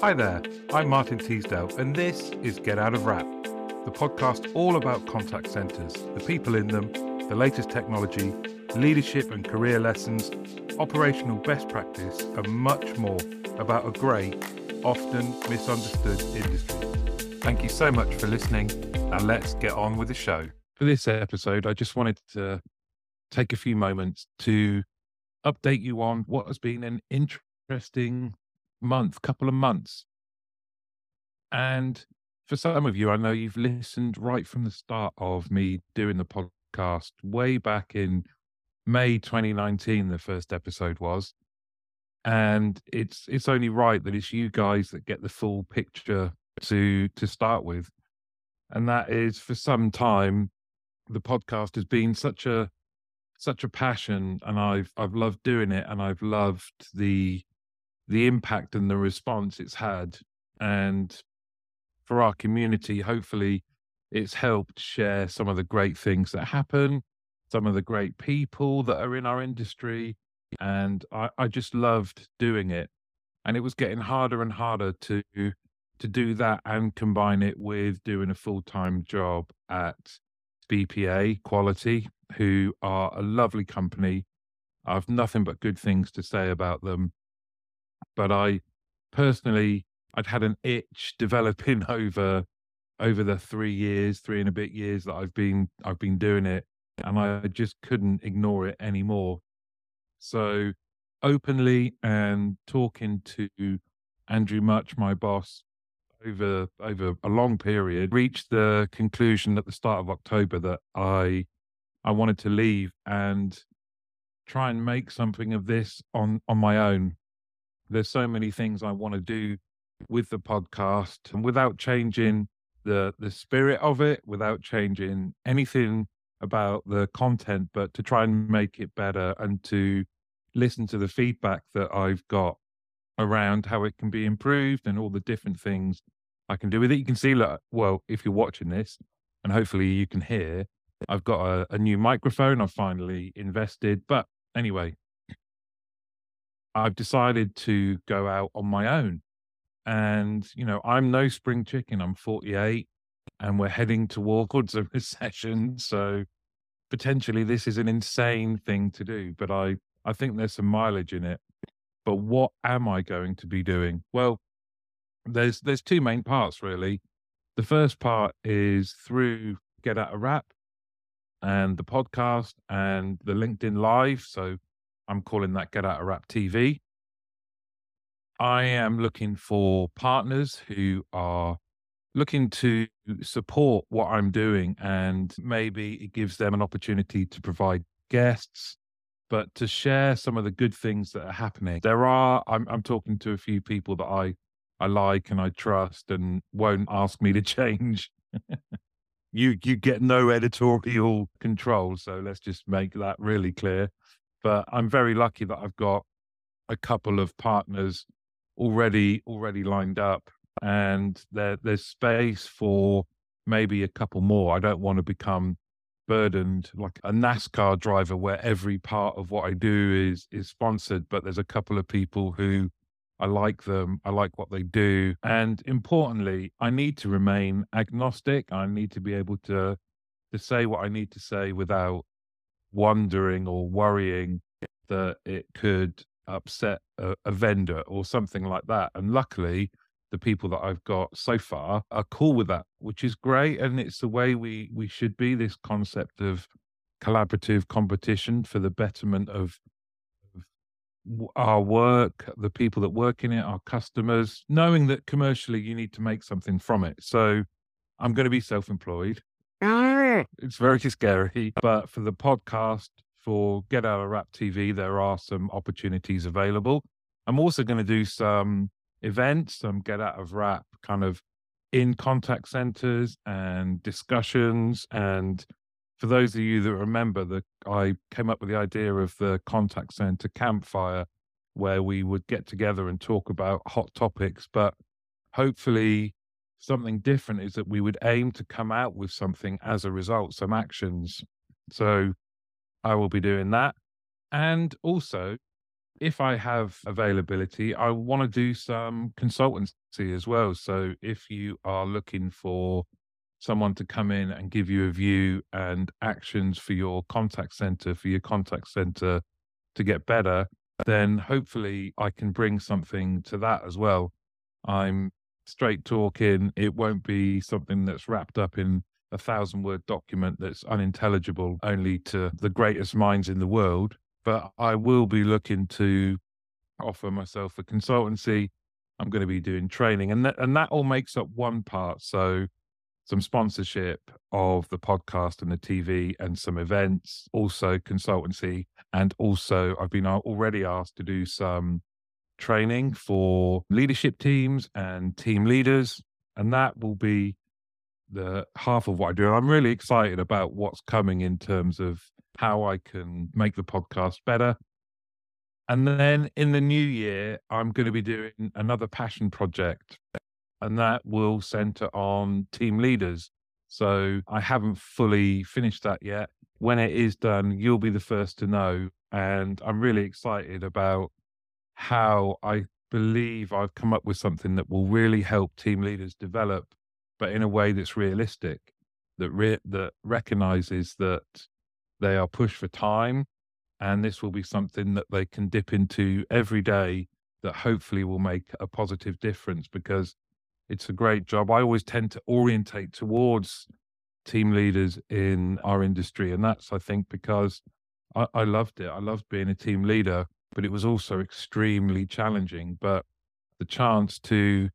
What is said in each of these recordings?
Hi there, I'm Martin Teasdale, and this is Get Out of Wrap, the podcast all about contact centres, the people in them, the latest technology, leadership and career lessons, operational best practice, and much more about a great, often misunderstood industry. Thank you so much for listening, and let's get on with the show. For this episode, I just wanted to take a few moments to update you on what has been an interesting month, couple of months. And for some of you, I know you've listened right from the start of me doing the podcast way back in May 2019, the first episode was. And it's it's only right that it's you guys that get the full picture to to start with. And that is for some time the podcast has been such a such a passion and I've I've loved doing it and I've loved the the impact and the response it's had. And for our community, hopefully, it's helped share some of the great things that happen, some of the great people that are in our industry. And I, I just loved doing it. And it was getting harder and harder to to do that and combine it with doing a full time job at BPA Quality, who are a lovely company. I've nothing but good things to say about them but I personally I'd had an itch developing over over the three years, three and a bit years that I've been I've been doing it, and I just couldn't ignore it anymore. So openly and talking to Andrew Much, my boss, over over a long period, reached the conclusion at the start of October that I I wanted to leave and try and make something of this on on my own there's so many things I want to do with the podcast and without changing the the spirit of it, without changing anything about the content, but to try and make it better and to listen to the feedback that I've got around how it can be improved and all the different things I can do with it. You can see, look, well, if you're watching this, and hopefully you can hear, I've got a, a new microphone. I've finally invested. But anyway, I've decided to go out on my own. And, you know, I'm no spring chicken. I'm 48 and we're heading towards a recession. So potentially this is an insane thing to do, but I, I think there's some mileage in it. But what am I going to be doing? Well, there's there's two main parts really. The first part is through Get Out of Wrap and the podcast and the LinkedIn Live. So I'm calling that Get Out of Wrap TV. I am looking for partners who are looking to support what I'm doing, and maybe it gives them an opportunity to provide guests, but to share some of the good things that are happening. There are, I'm, I'm talking to a few people that I, I like and I trust and won't ask me to change. you you get no editorial control, so let's just make that really clear. But I'm very lucky that I've got a couple of partners already already lined up, and there there's space for maybe a couple more. I don't want to become burdened like a NASCAR driver where every part of what I do is is sponsored, but there's a couple of people who I like them, I like what they do, and importantly, I need to remain agnostic. I need to be able to to say what I need to say without wondering or worrying that it could upset a, a, vendor or something like that. And luckily, the people that I've got so far are cool with that, which is great. And it's the way we we should be. This concept of collaborative competition for the betterment of, of our work, the people that work in it, our customers, knowing that commercially you need to make something from it. So I'm going to be self-employed. It's very scary. But for the podcast, for Get Out of Wrap TV, there are some opportunities available. I'm also going to do some events, some Get Out of Wrap kind of in contact centers and discussions. And for those of you that remember, that I came up with the idea of the contact center campfire where we would get together and talk about hot topics. But hopefully, something different is that we would aim to come out with something as a result, some actions. So I will be doing that. And also, if I have availability, I want to do some consultancy as well. So if you are looking for someone to come in and give you a view and actions for your contact center, for your contact center to get better, then hopefully I can bring something to that as well. I'm straight talking. It won't be something that's wrapped up in a thousand word document that's unintelligible only to the greatest minds in the world. But I will be looking to offer myself a consultancy. I'm going to be doing training, and that and that all makes up one part. So some sponsorship of the podcast and the TV and some events, also consultancy. And also, I've been uh, already asked to do some training for leadership teams and team leaders. And that will be the half of what I do. I'm really excited about what's coming in terms of how I can make the podcast better. And then in the new year, I'm going to be doing another passion project and that will center on team leaders. So I haven't fully finished that yet. When it is done, you'll be the first to know. And I'm really excited about how I believe I've come up with something that will really help team leaders develop, but in a way that's realistic, that re- that recognizes that they are pushed for time, and this will be something that they can dip into every day that hopefully will make a positive difference because it's a great job. I always tend to orientate towards team leaders in our industry. And that's, I think, because I, I loved it. I loved being a team leader, but it was also extremely challenging. But the chance to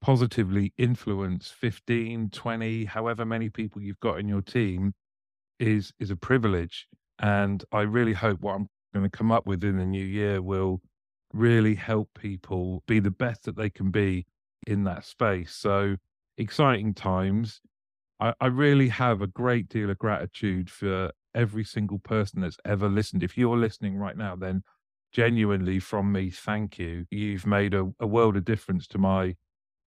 positively influence 15, 20, however many people you've got in your team is is a privilege. And I really hope what I'm going to come up with in the new year will really help people be the best that they can be in that space. So exciting times. I, I really have a great deal of gratitude for every single person that's ever listened. If you're listening right now, then genuinely from me, thank you. You've made a, a world of difference to my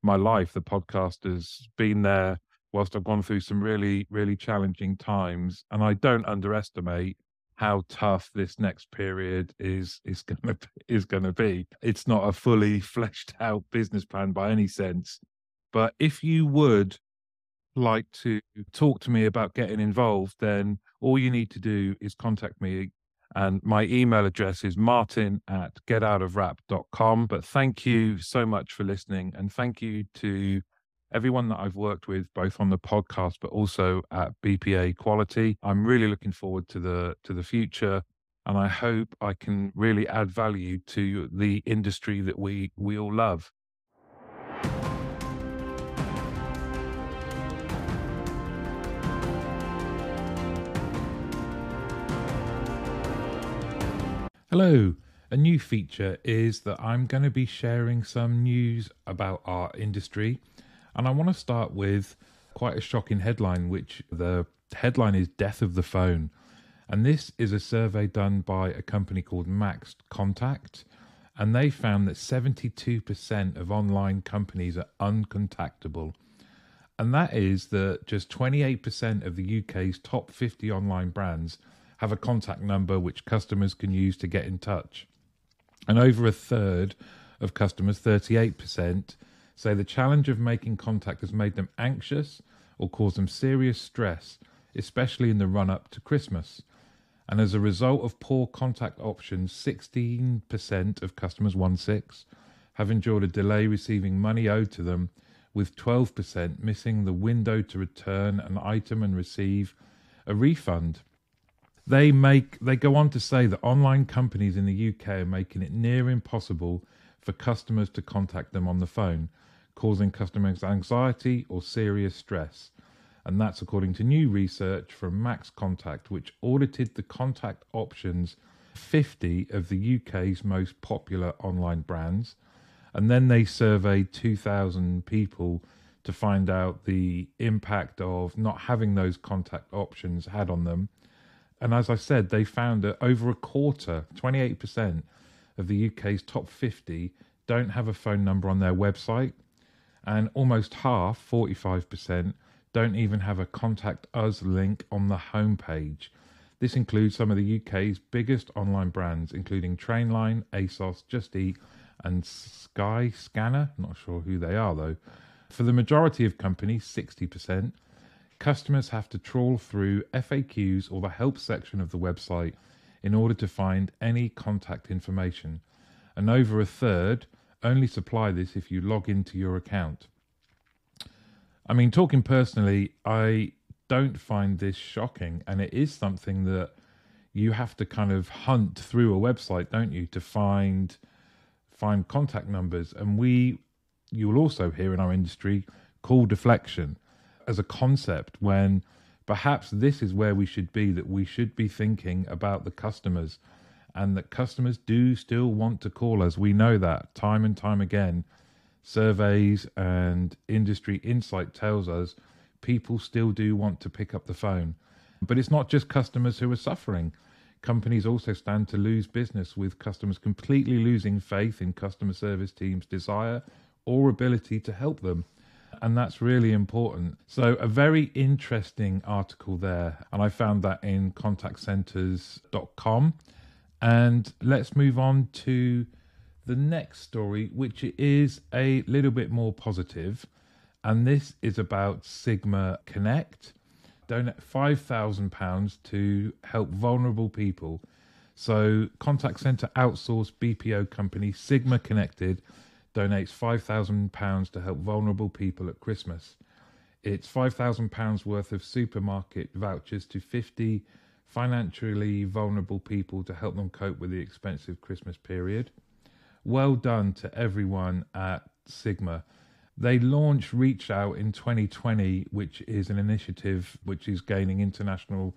my life. The podcast has been there whilst I've gone through some really, really challenging times. And I don't underestimate how tough this next period is is gonna is gonna be. It's not a fully fleshed out business plan by any sense. But if you would like to talk to me about getting involved, then all you need to do is contact me. And my email address is martin at getoutofwrap.com. But thank you so much for listening. And thank you to everyone that I've worked with, both on the podcast but also at BPA Quality. I'm really looking forward to the to the future, and I hope I can really add value to the industry that we we all love. Hello. A new feature is that I'm going to be sharing some news about our industry and I want to start with quite a shocking headline, which the headline is Death of the Phone. And this is a survey done by a company called Max Contact. And they found that 72% of online companies are uncontactable. And that is that just 28% of the UK's top 50 online brands have a contact number which customers can use to get in touch. And over a third of customers, 38%, say the challenge of making contact has made them anxious or caused them serious stress, especially in the run up to Christmas. And as a result of poor contact options, 16% of customers, 1 6, have endured a delay receiving money owed to them, with 12% missing the window to return an item and receive a refund. They make they go on to say that online companies in the UK are making it near impossible for customers to contact them on the phone, causing customers anxiety or serious stress. And that's according to new research from Max Contact, which audited the contact options 50 of the UK's most popular online brands. And then they surveyed 2,000 people to find out the impact of not having those contact options had on them. And as I said, they found that over a quarter, 28% of the UK's top 50 don't have a phone number on their website and almost half, 45%, don't even have a contact us link on the homepage. This includes some of the UK's biggest online brands, including Trainline, ASOS, Just Eat, and Skyscanner. Not sure who they are though. For the majority of companies, 60%, customers have to trawl through FAQs or the help section of the website in order to find any contact information. And over a third only supply this if you log into your account. I mean, talking personally, I don't find this shocking, and it is something that you have to kind of hunt through a website, don't you, to find find contact numbers. And we, you will also hear in our industry, call deflection as a concept when perhaps this is where we should be. That we should be thinking about the customers, and that customers do still want to call us. We know that time and time again. Surveys and industry insight tells us people still do want to pick up the phone. But it's not just customers who are suffering. Companies also stand to lose business with customers completely losing faith in customer service teams' desire or ability to help them. And that's really important. So, a very interesting article there. And I found that in contactcenters.com. And let's move on to the next story, which is a little bit more positive and this is about Sigma Connect. Donate £5,000 to help vulnerable people. So, contact center outsourced BPO company Sigma Connected donates £5,000 to help vulnerable people at Christmas. It's £5,000 worth of supermarket vouchers to 50 financially vulnerable people to help them cope with the expensive Christmas period. Well done to everyone at Sigma. They launched Reach Out in 2020, which is an initiative which is gaining international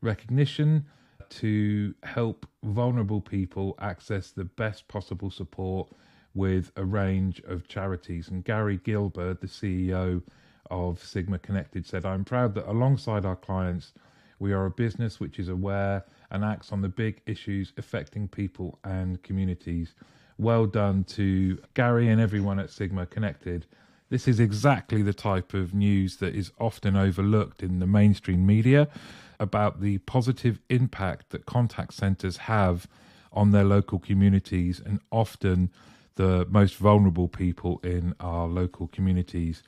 recognition to help vulnerable people access the best possible support with a range of charities. And Gary Gilbert, the CEO of Sigma Connected, said, I'm proud that alongside our clients, we are a business which is aware and acts on the big issues affecting people and communities well done to Gary and everyone at Sigma Connected. This is exactly the type of news that is often overlooked in the mainstream media about the positive impact that contact centers have on their local communities and often the most vulnerable people in our local communities.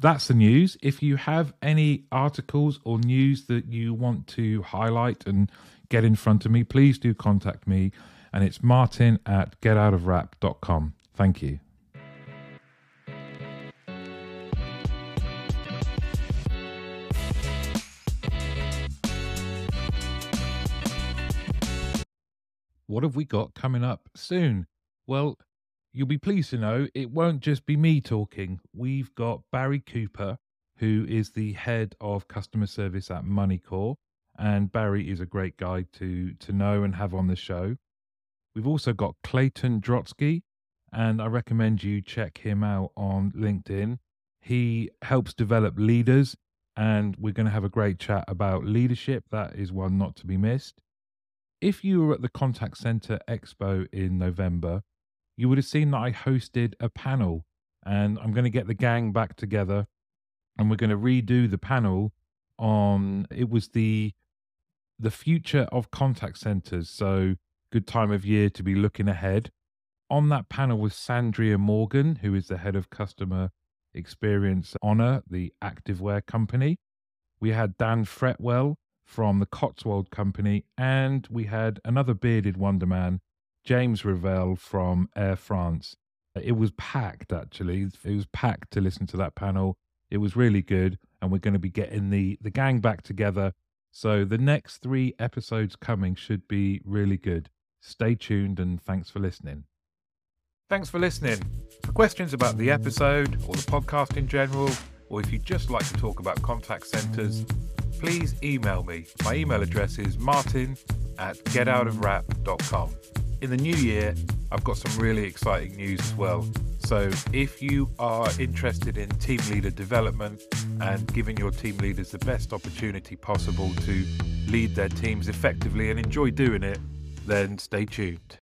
That's the news. If you have any articles or news that you want to highlight and get in front of me, please do contact me and it's martin at getoutofwrap.com. Thank you. What have we got coming up soon? Well, you'll be pleased to know it won't just be me talking. We've got Barry Cooper, who is the head of customer service at MoneyCore. And Barry is a great guy to, to know and have on the show. We've also got Clayton Drotsky, and I recommend you check him out on LinkedIn. He helps develop leaders, and we're going to have a great chat about leadership. That is one not to be missed. If you were at the Contact Center Expo in November, you would have seen that I hosted a panel, and I'm going to get the gang back together, and we're going to redo the panel on it was the the future of contact centers. So good time of year to be looking ahead. On that panel was Sandria Morgan, who is the head of customer experience Honor, the activewear company. We had Dan Fretwell from the Cotswold Company, and we had another bearded wonder man, James Revell from Air France. It was packed, actually. It was packed to listen to that panel. It was really good, and we're going to be getting the the gang back together. So the next three episodes coming should be really good. Stay tuned and thanks for listening. Thanks for listening. For questions about the episode or the podcast in general, or if you'd just like to talk about contact centers, please email me. My email address is martin at getoutofwrap.com. In the new year, I've got some really exciting news as well. So, if you are interested in team leader development and giving your team leaders the best opportunity possible to lead their teams effectively and enjoy doing it, then stay tuned.